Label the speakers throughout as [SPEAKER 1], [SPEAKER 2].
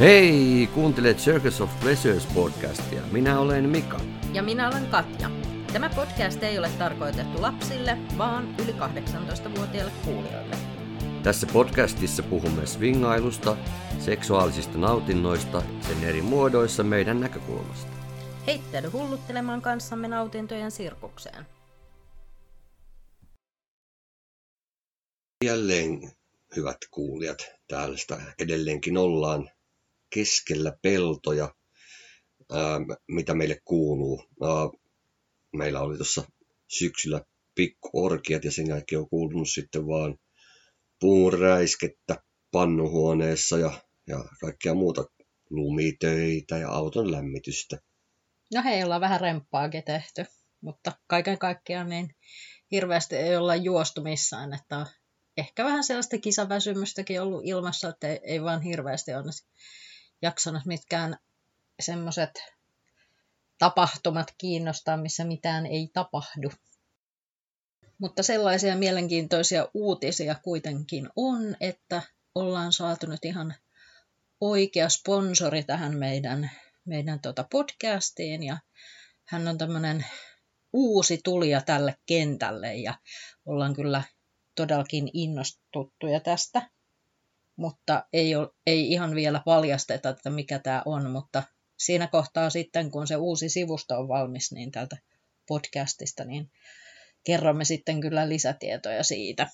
[SPEAKER 1] Hei, kuuntelet Circus of Pleasures podcastia. Minä olen Mika.
[SPEAKER 2] Ja minä olen Katja. Tämä podcast ei ole tarkoitettu lapsille, vaan yli 18-vuotiaille kuulijoille.
[SPEAKER 1] Tässä podcastissa puhumme swingailusta, seksuaalisista nautinnoista, sen eri muodoissa meidän näkökulmasta.
[SPEAKER 2] Heittäydy hulluttelemaan kanssamme nautintojen sirkukseen.
[SPEAKER 1] Jälleen, hyvät kuulijat, täällä sitä edelleenkin ollaan keskellä peltoja, ää, mitä meille kuuluu. Ää, meillä oli tuossa syksyllä pikkuorkiat ja sen jälkeen on kuulunut sitten vaan puun räiskettä pannuhuoneessa ja, ja kaikkea muuta lumitöitä ja auton lämmitystä.
[SPEAKER 2] No hei, ollaan vähän remppaakin tehty, mutta kaiken kaikkiaan niin hirveästi ei olla juostu missään, että on ehkä vähän sellaista kisaväsymystäkin ollut ilmassa, että ei, ei vaan hirveästi ole jaksanut mitkään semmoiset tapahtumat kiinnostaa, missä mitään ei tapahdu. Mutta sellaisia mielenkiintoisia uutisia kuitenkin on, että ollaan saatu nyt ihan oikea sponsori tähän meidän, meidän tuota podcastiin ja hän on tämmöinen uusi tulija tälle kentälle ja ollaan kyllä todellakin innostuttuja tästä mutta ei, ole, ei ihan vielä paljasteta, että mikä tämä on, mutta siinä kohtaa sitten, kun se uusi sivusto on valmis, niin tältä podcastista, niin kerromme sitten kyllä lisätietoja siitä.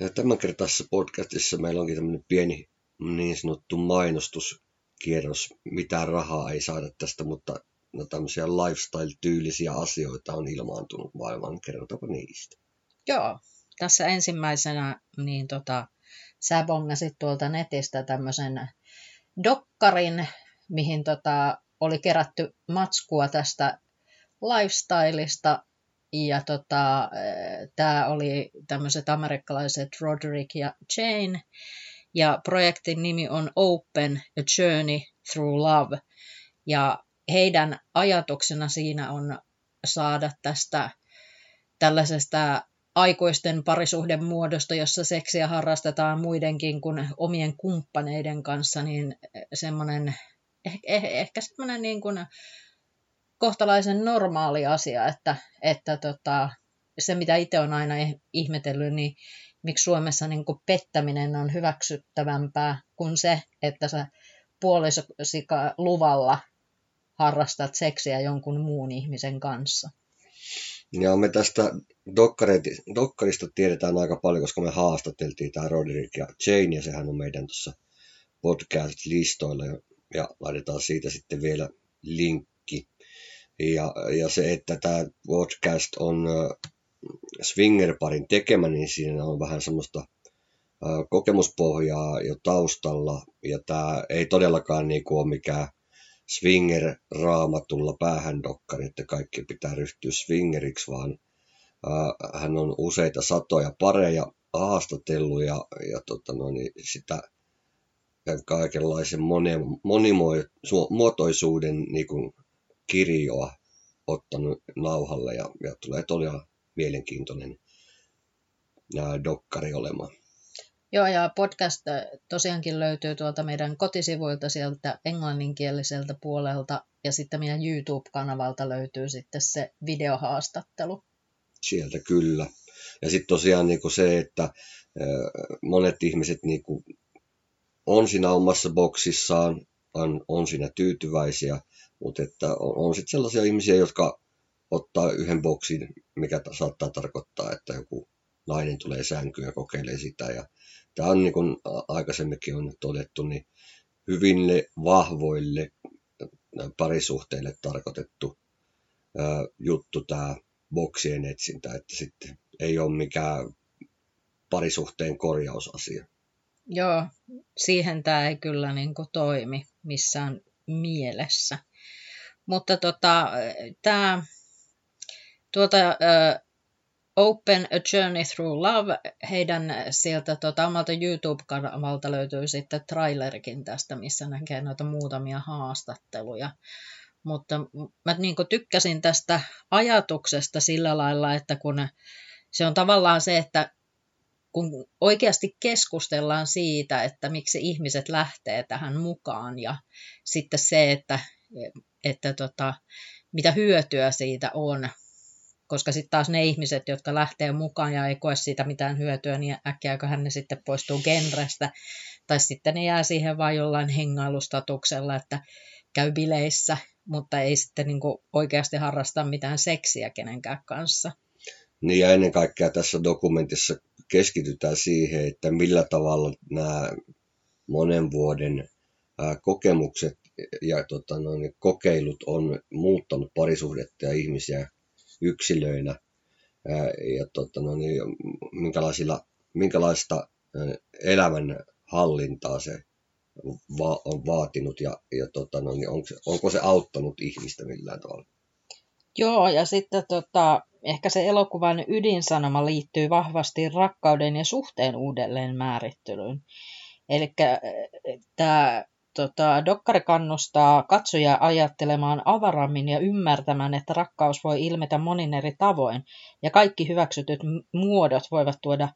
[SPEAKER 1] Ja tämän kertaisessa podcastissa meillä onkin tämmöinen pieni niin sanottu mainostuskierros. Mitään rahaa ei saada tästä, mutta no tämmöisiä lifestyle-tyylisiä asioita on ilmaantunut maailmaan. Kerrotaanko niistä?
[SPEAKER 2] Joo, tässä ensimmäisenä niin tota, sä bongasit tuolta netistä tämmöisen dokkarin, mihin tota, oli kerätty matskua tästä lifestyleista, ja tota, tämä oli tämmöiset amerikkalaiset Roderick ja Jane, ja projektin nimi on Open a Journey Through Love, ja heidän ajatuksena siinä on saada tästä tällaisesta aikuisten parisuhden muodosta, jossa seksiä harrastetaan muidenkin kuin omien kumppaneiden kanssa, niin semmoinen, eh, eh, ehkä semmoinen niin kuin kohtalaisen normaali asia, että, että tota, se mitä itse on aina ihmetellyt, niin miksi Suomessa niin kuin pettäminen on hyväksyttävämpää kuin se, että sä puolisika luvalla harrastat seksiä jonkun muun ihmisen kanssa.
[SPEAKER 1] Ja me tästä Dokkarista tiedetään aika paljon, koska me haastateltiin tämä Roderick ja Jane, ja sehän on meidän tuossa podcast-listoilla, ja laitetaan siitä sitten vielä linkki. Ja, ja se, että tämä podcast on Swinger-parin tekemä, niin siinä on vähän semmoista kokemuspohjaa jo taustalla, ja tämä ei todellakaan niin kuin ole mikään swinger-raamatulla päähän dokkari, että kaikki pitää ryhtyä swingeriksi, vaan hän on useita satoja pareja haastatellut ja, ja tota no, niin sitä kaikenlaisen monimuotoisuuden niin kirjoa ottanut nauhalle ja, ja tulee todella mielenkiintoinen dokkari olemaan.
[SPEAKER 2] Joo, ja podcast tosiaankin löytyy tuolta meidän kotisivuilta sieltä englanninkieliseltä puolelta, ja sitten meidän YouTube-kanavalta löytyy sitten se videohaastattelu.
[SPEAKER 1] Sieltä kyllä. Ja sitten tosiaan niin se, että monet ihmiset niin on siinä omassa boksissaan, on, on siinä tyytyväisiä, mutta että on, on sitten sellaisia ihmisiä, jotka ottaa yhden boksin, mikä saattaa tarkoittaa, että joku nainen tulee sänkyyn ja kokeilee sitä ja Tämä on niin kuin aikaisemminkin on todettu, niin hyville vahvoille parisuhteille tarkoitettu juttu tämä boksien etsintä, että sitten ei ole mikään parisuhteen korjausasia.
[SPEAKER 2] Joo, siihen tämä ei kyllä niin kuin toimi missään mielessä. Mutta tota, tämä tuota, Open a Journey Through Love, heidän sieltä tota, omalta YouTube-kanavalta löytyy sitten trailerikin tästä, missä näkee noita muutamia haastatteluja. Mutta mä niin tykkäsin tästä ajatuksesta sillä lailla, että kun se on tavallaan se, että kun oikeasti keskustellaan siitä, että miksi ihmiset lähtee tähän mukaan ja sitten se, että, että tota, mitä hyötyä siitä on, koska sitten taas ne ihmiset, jotka lähtee mukaan ja ei koe siitä mitään hyötyä, niin äkkiäköhän ne sitten poistuu genrestä, tai sitten ne jää siihen vain jollain hengailustatuksella, että käy bileissä, mutta ei sitten niin oikeasti harrasta mitään seksiä kenenkään kanssa.
[SPEAKER 1] Niin ja ennen kaikkea tässä dokumentissa keskitytään siihen, että millä tavalla nämä monen vuoden kokemukset ja tota, noin, kokeilut on muuttanut parisuhdetta ja ihmisiä yksilöinä ja tota, no niin, minkälaisilla, minkälaista elämän hallintaa se va- on vaatinut ja, ja tota, no niin, onko, onko se auttanut ihmistä millään tavalla?
[SPEAKER 2] Joo, ja sitten tota, ehkä se elokuvan ydinsanoma liittyy vahvasti rakkauden ja suhteen uudelleen määrittelyyn. Eli tämä tota, dokkari kannustaa katsoja ajattelemaan avarammin ja ymmärtämään, että rakkaus voi ilmetä monin eri tavoin, ja kaikki hyväksytyt muodot voivat tuoda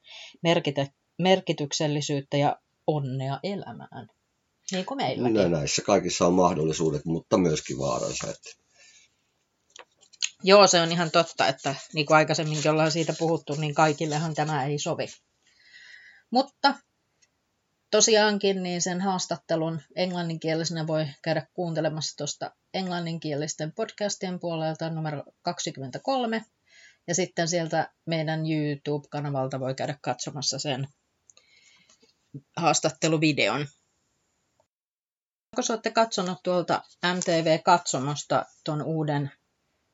[SPEAKER 2] merkite- merkityksellisyyttä ja onnea elämään. Niin kuin meilläkin.
[SPEAKER 1] No, näissä kaikissa on mahdollisuudet, mutta myöskin vaaransa. Että...
[SPEAKER 2] Joo, se on ihan totta, että niin kuin aikaisemminkin ollaan siitä puhuttu, niin kaikillehan tämä ei sovi. Mutta tosiaankin niin sen haastattelun englanninkielisenä voi käydä kuuntelemassa tuosta englanninkielisten podcastien puolelta numero 23. Ja sitten sieltä meidän YouTube-kanavalta voi käydä katsomassa sen haastatteluvideon. Onko olette katsonut tuolta MTV-katsomosta tuon uuden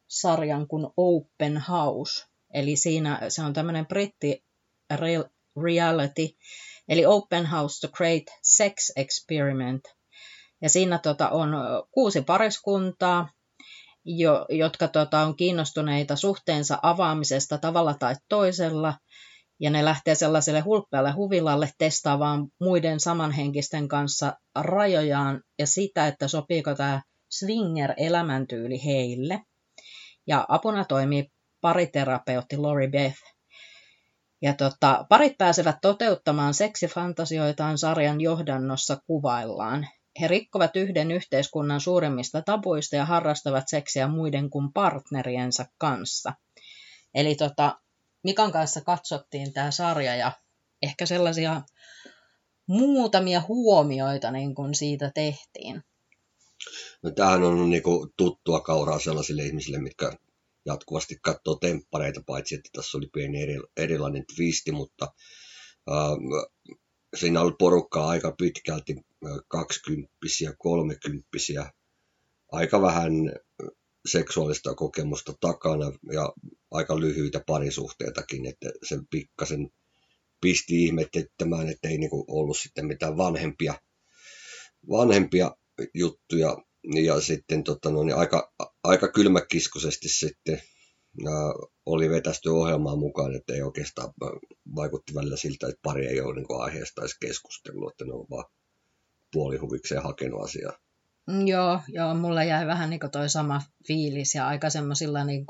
[SPEAKER 2] sarjan kuin Open House? Eli siinä se on tämmöinen britti reality, eli Open House to Create Sex Experiment. Ja siinä tota, on kuusi pariskuntaa, jo, jotka tota, on kiinnostuneita suhteensa avaamisesta tavalla tai toisella, ja ne lähtee sellaiselle hulppealle huvilalle testaamaan muiden samanhenkisten kanssa rajojaan ja sitä, että sopiiko tämä swinger-elämäntyyli heille. Ja apuna toimii pariterapeutti Lori Beth. Ja tota, parit pääsevät toteuttamaan seksifantasioitaan sarjan johdannossa kuvaillaan. He rikkovat yhden yhteiskunnan suurimmista tabuista ja harrastavat seksiä muiden kuin partneriensa kanssa. Eli tota, Mikan kanssa katsottiin tämä sarja ja ehkä sellaisia muutamia huomioita niin kuin siitä tehtiin.
[SPEAKER 1] No, tämähän on niin kuin tuttua kauraa sellaisille ihmisille, mitkä jatkuvasti katsoo temppareita, paitsi että tässä oli pieni eri, erilainen twisti, mutta äh, siinä oli porukkaa aika pitkälti kaksikymppisiä, kolmekymppisiä, aika vähän seksuaalista kokemusta takana ja aika lyhyitä parisuhteitakin, että se pikkasen pisti ihmetyttämään, että ei niinku ollut sitten mitään vanhempia, vanhempia juttuja ja sitten tota, no, niin aika, aika kylmäkiskoisesti sitten ää, oli vetästy ohjelmaan mukaan, että ei oikeastaan vaikutti välillä siltä, että pari ei ole niin aiheesta edes keskustellut, että ne on vaan puolihuvikseen hakenut asiaa.
[SPEAKER 2] Mm, joo, joo, mulla jäi vähän niin toi sama fiilis ja aika semmoisilla niin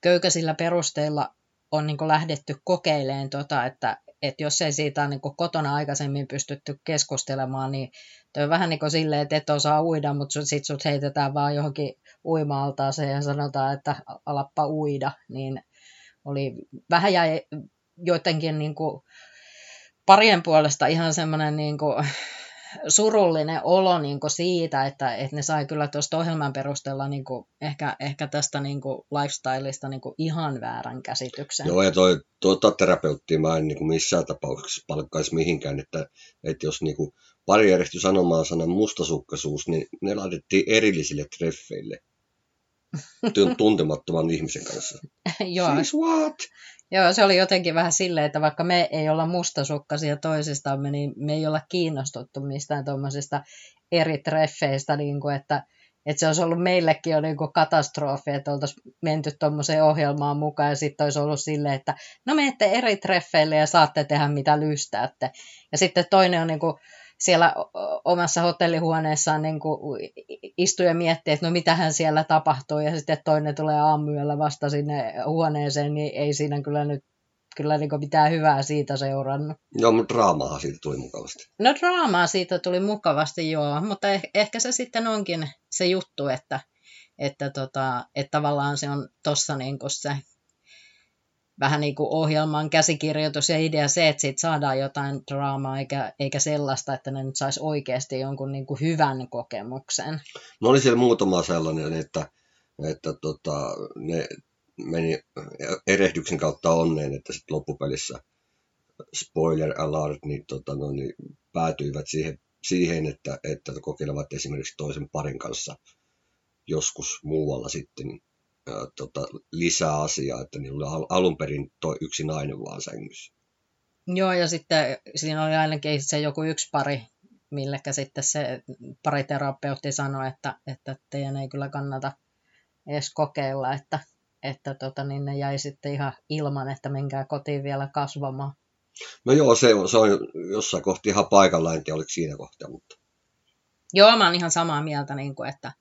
[SPEAKER 2] köykäisillä perusteilla on niin lähdetty kokeileen, tota, että, että jos ei siitä niin kotona aikaisemmin pystytty keskustelemaan, niin toi on vähän niin kuin silleen, että et osaa uida, mutta sitten sut heitetään vaan johonkin uima-altaaseen ja sanotaan, että alappa uida, niin oli vähän jäi joidenkin niin kuin parien puolesta ihan semmoinen niin kuin, surullinen olo niin kuin siitä, että, että ne sai kyllä tuosta ohjelman perusteella niin kuin ehkä, ehkä tästä niin kuin lifestyleista niin kuin ihan väärän käsityksen.
[SPEAKER 1] Joo, ja toi, tuota terapeuttia mä en niin kuin missään tapauksessa palkkaisi mihinkään, että, että jos niin kuin pari järjestyi sanomaan sanan mustasukkaisuus, niin ne laitettiin erillisille treffeille tuntemattoman ihmisen kanssa.
[SPEAKER 2] Joo. Siis what? Joo, se oli jotenkin vähän silleen, että vaikka me ei olla mustasukkaisia toisistamme, niin me ei olla kiinnostuttu mistään tuommoisista eri treffeistä, niin kuin, että, että se olisi ollut meillekin jo niin kuin katastrofi, että oltaisiin menty tuommoiseen ohjelmaan mukaan ja sitten olisi ollut silleen, että no menette eri treffeille ja saatte tehdä mitä lystäätte. Ja sitten toinen on niin kuin, siellä omassa hotellihuoneessaan niin kuin istuu ja miettii, että no mitähän siellä tapahtuu, ja sitten toinen tulee aamuyöllä vasta sinne huoneeseen, niin ei siinä kyllä nyt kyllä niin mitään hyvää siitä seurannut.
[SPEAKER 1] Joo, mutta draamahan siitä tuli mukavasti.
[SPEAKER 2] No draamaa siitä tuli mukavasti, joo, mutta eh- ehkä se sitten onkin se juttu, että, että, tota, että tavallaan se on tuossa niin se vähän niin kuin ohjelman käsikirjoitus ja idea se, että siitä saadaan jotain draamaa, eikä, eikä sellaista, että ne nyt saisi oikeasti jonkun niin kuin hyvän kokemuksen.
[SPEAKER 1] No oli siellä muutama sellainen, että, että tota, ne meni erehdyksen kautta onneen, että sitten loppupelissä spoiler alert, niin, tota, no, niin päätyivät siihen, siihen että, että kokeilevat esimerkiksi toisen parin kanssa joskus muualla sitten ää, tota, lisää asiaa, että niillä oli alun perin toi yksi nainen vaan sängyssä.
[SPEAKER 2] Joo, ja sitten siinä oli ainakin se joku yksi pari, millekä sitten se pariterapeutti sanoi, että, että teidän ei kyllä kannata edes kokeilla, että, että tota, niin ne jäi sitten ihan ilman, että menkää kotiin vielä kasvamaan.
[SPEAKER 1] No joo, se on, se on jossain kohti ihan paikallaan, en tiedä oliko siinä kohtaa, mutta...
[SPEAKER 2] Joo, mä oon ihan samaa mieltä, niin kuin, että,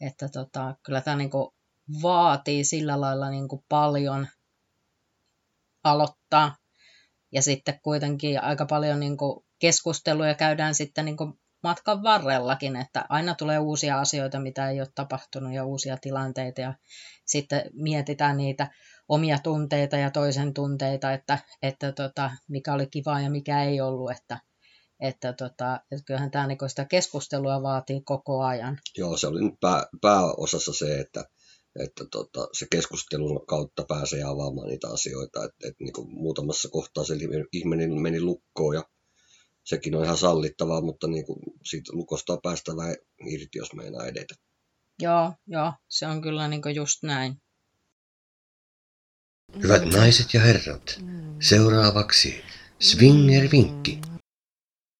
[SPEAKER 2] että tota, kyllä tämä niin kuin, vaatii sillä lailla niin kuin, paljon aloittaa. Ja sitten kuitenkin aika paljon niin kuin, keskusteluja käydään sitten niin kuin, matkan varrellakin, että aina tulee uusia asioita, mitä ei ole tapahtunut ja uusia tilanteita ja sitten mietitään niitä omia tunteita ja toisen tunteita, että, että tota, mikä oli kivaa ja mikä ei ollut, että, että, tota, että kyllähän tämä niin sitä keskustelua vaatii koko ajan.
[SPEAKER 1] Joo, se oli nyt pää, pääosassa se, että, että tota, se keskustelun kautta pääsee avaamaan niitä asioita, että, että niin kuin muutamassa kohtaa se ihminen meni lukkoon ja sekin on ihan sallittavaa, mutta niin kuin siitä lukosta on päästävä irti, jos meinaa edetä.
[SPEAKER 2] Joo, joo, se on kyllä niin just näin.
[SPEAKER 1] Hyvät naiset ja herrat, seuraavaksi Swinger-vinkki.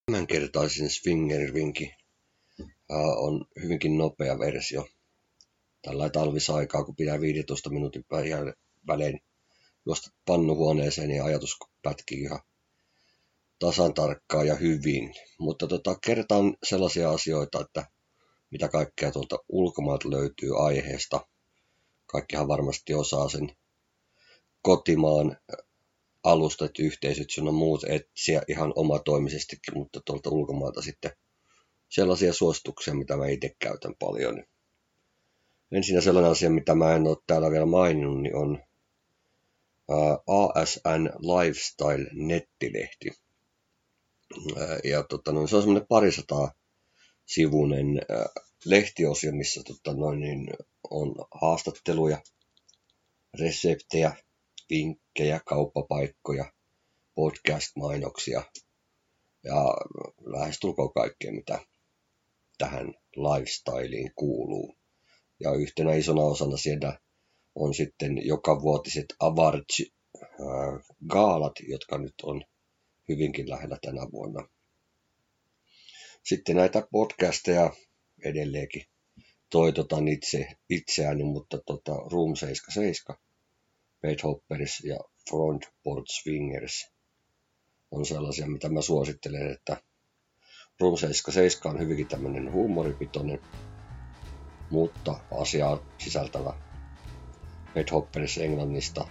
[SPEAKER 1] Tämänkertaisen Swinger-vinkki on hyvinkin nopea versio. Tällä talvisaikaa, kun pitää 15 minuutin välein juosta pannuhuoneeseen, niin ajatus pätkii ihan tasan tarkkaan ja hyvin. Mutta tota, kertaan sellaisia asioita, että mitä kaikkea tuolta ulkomailta löytyy aiheesta. Kaikkihan varmasti osaa sen kotimaan alustat, yhteisöt, sun on muut etsiä ihan omatoimisestikin, mutta tuolta ulkomailta sitten sellaisia suosituksia, mitä mä itse käytän paljon. Ensinnä sellainen asia, mitä mä en ole täällä vielä maininnut, niin on ASN Lifestyle nettilehti. Ja tota, no, se on semmoinen parisataa sivunen lehtiosio, missä tota, noin, niin on haastatteluja, reseptejä, vinkkejä, kauppapaikkoja, podcast-mainoksia ja lähestulkoon kaikkea, mitä tähän lifestyleen kuuluu. Ja yhtenä isona osana siellä on sitten joka vuotiset Awards-gaalat, jotka nyt on hyvinkin lähellä tänä vuonna. Sitten näitä podcasteja edelleenkin toitotan itse, itseäni, mutta tota, Room 77, Bedhoppers ja Frontport Swingers on sellaisia, mitä mä suosittelen, että Room 77 on hyvinkin tämmöinen huumoripitoinen, mutta asiaa sisältävä Bedhoppers Englannista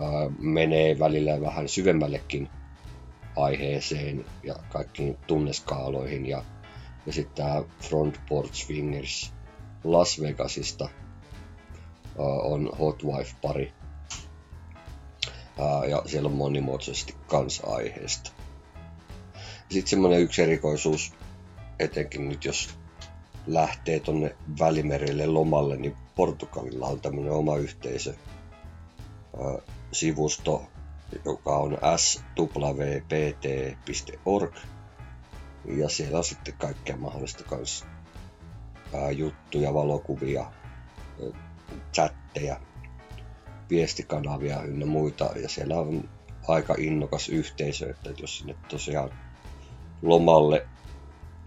[SPEAKER 1] ää, menee välillä vähän syvemmällekin aiheeseen ja kaikkiin tunneskaaloihin. Ja, ja sitten tämä Frontport Swingers Las Vegasista uh, on Hot Wife-pari. Uh, ja siellä on monimuotoisesti kans aiheesta. Sitten semmoinen yksi erikoisuus, etenkin nyt jos lähtee tonne Välimerelle lomalle, niin Portugalilla on tämmöinen oma yhteisö, sivusto, joka on swpt.org. Ja siellä on sitten kaikkea mahdollista kanssa. Juttuja, valokuvia, chatteja, viestikanavia ynnä muita. Ja siellä on aika innokas yhteisö, että jos sinne tosiaan lomalle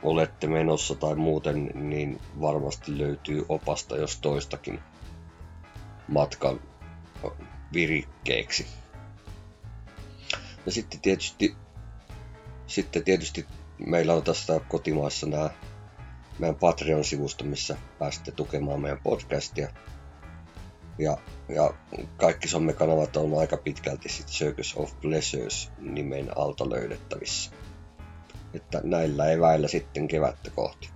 [SPEAKER 1] olette menossa tai muuten, niin varmasti löytyy opasta jos toistakin matkan virikkeeksi. Ja sitten tietysti, sitten tietysti meillä on tässä kotimaassa nämä meidän Patreon-sivusto, missä pääsette tukemaan meidän podcastia. Ja, ja kaikki somekanavat on aika pitkälti sit Circus of Pleasures nimen alta löydettävissä. Että näillä eväillä sitten kevättä kohti.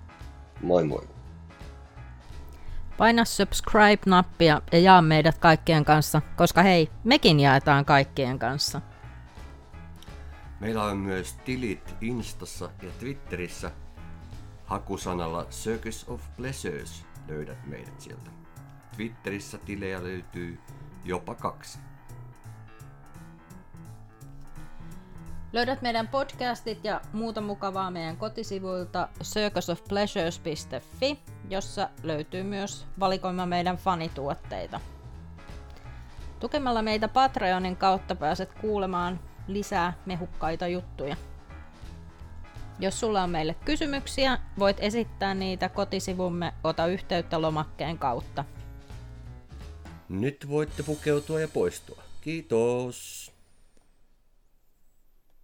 [SPEAKER 1] Moi moi!
[SPEAKER 2] Paina subscribe-nappia ja jaa meidät kaikkien kanssa, koska hei, mekin jaetaan kaikkien kanssa.
[SPEAKER 1] Meillä on myös tilit Instassa ja Twitterissä. Hakusanalla Circus of Pleasures löydät meidät sieltä. Twitterissä tilejä löytyy jopa kaksi.
[SPEAKER 2] Löydät meidän podcastit ja muuta mukavaa meidän kotisivuilta circusofpleasures.fi, jossa löytyy myös valikoima meidän fanituotteita. Tukemalla meitä Patreonin kautta pääset kuulemaan lisää mehukkaita juttuja. Jos sulla on meille kysymyksiä, voit esittää niitä kotisivumme Ota yhteyttä lomakkeen kautta.
[SPEAKER 1] Nyt voitte pukeutua ja poistua. Kiitos!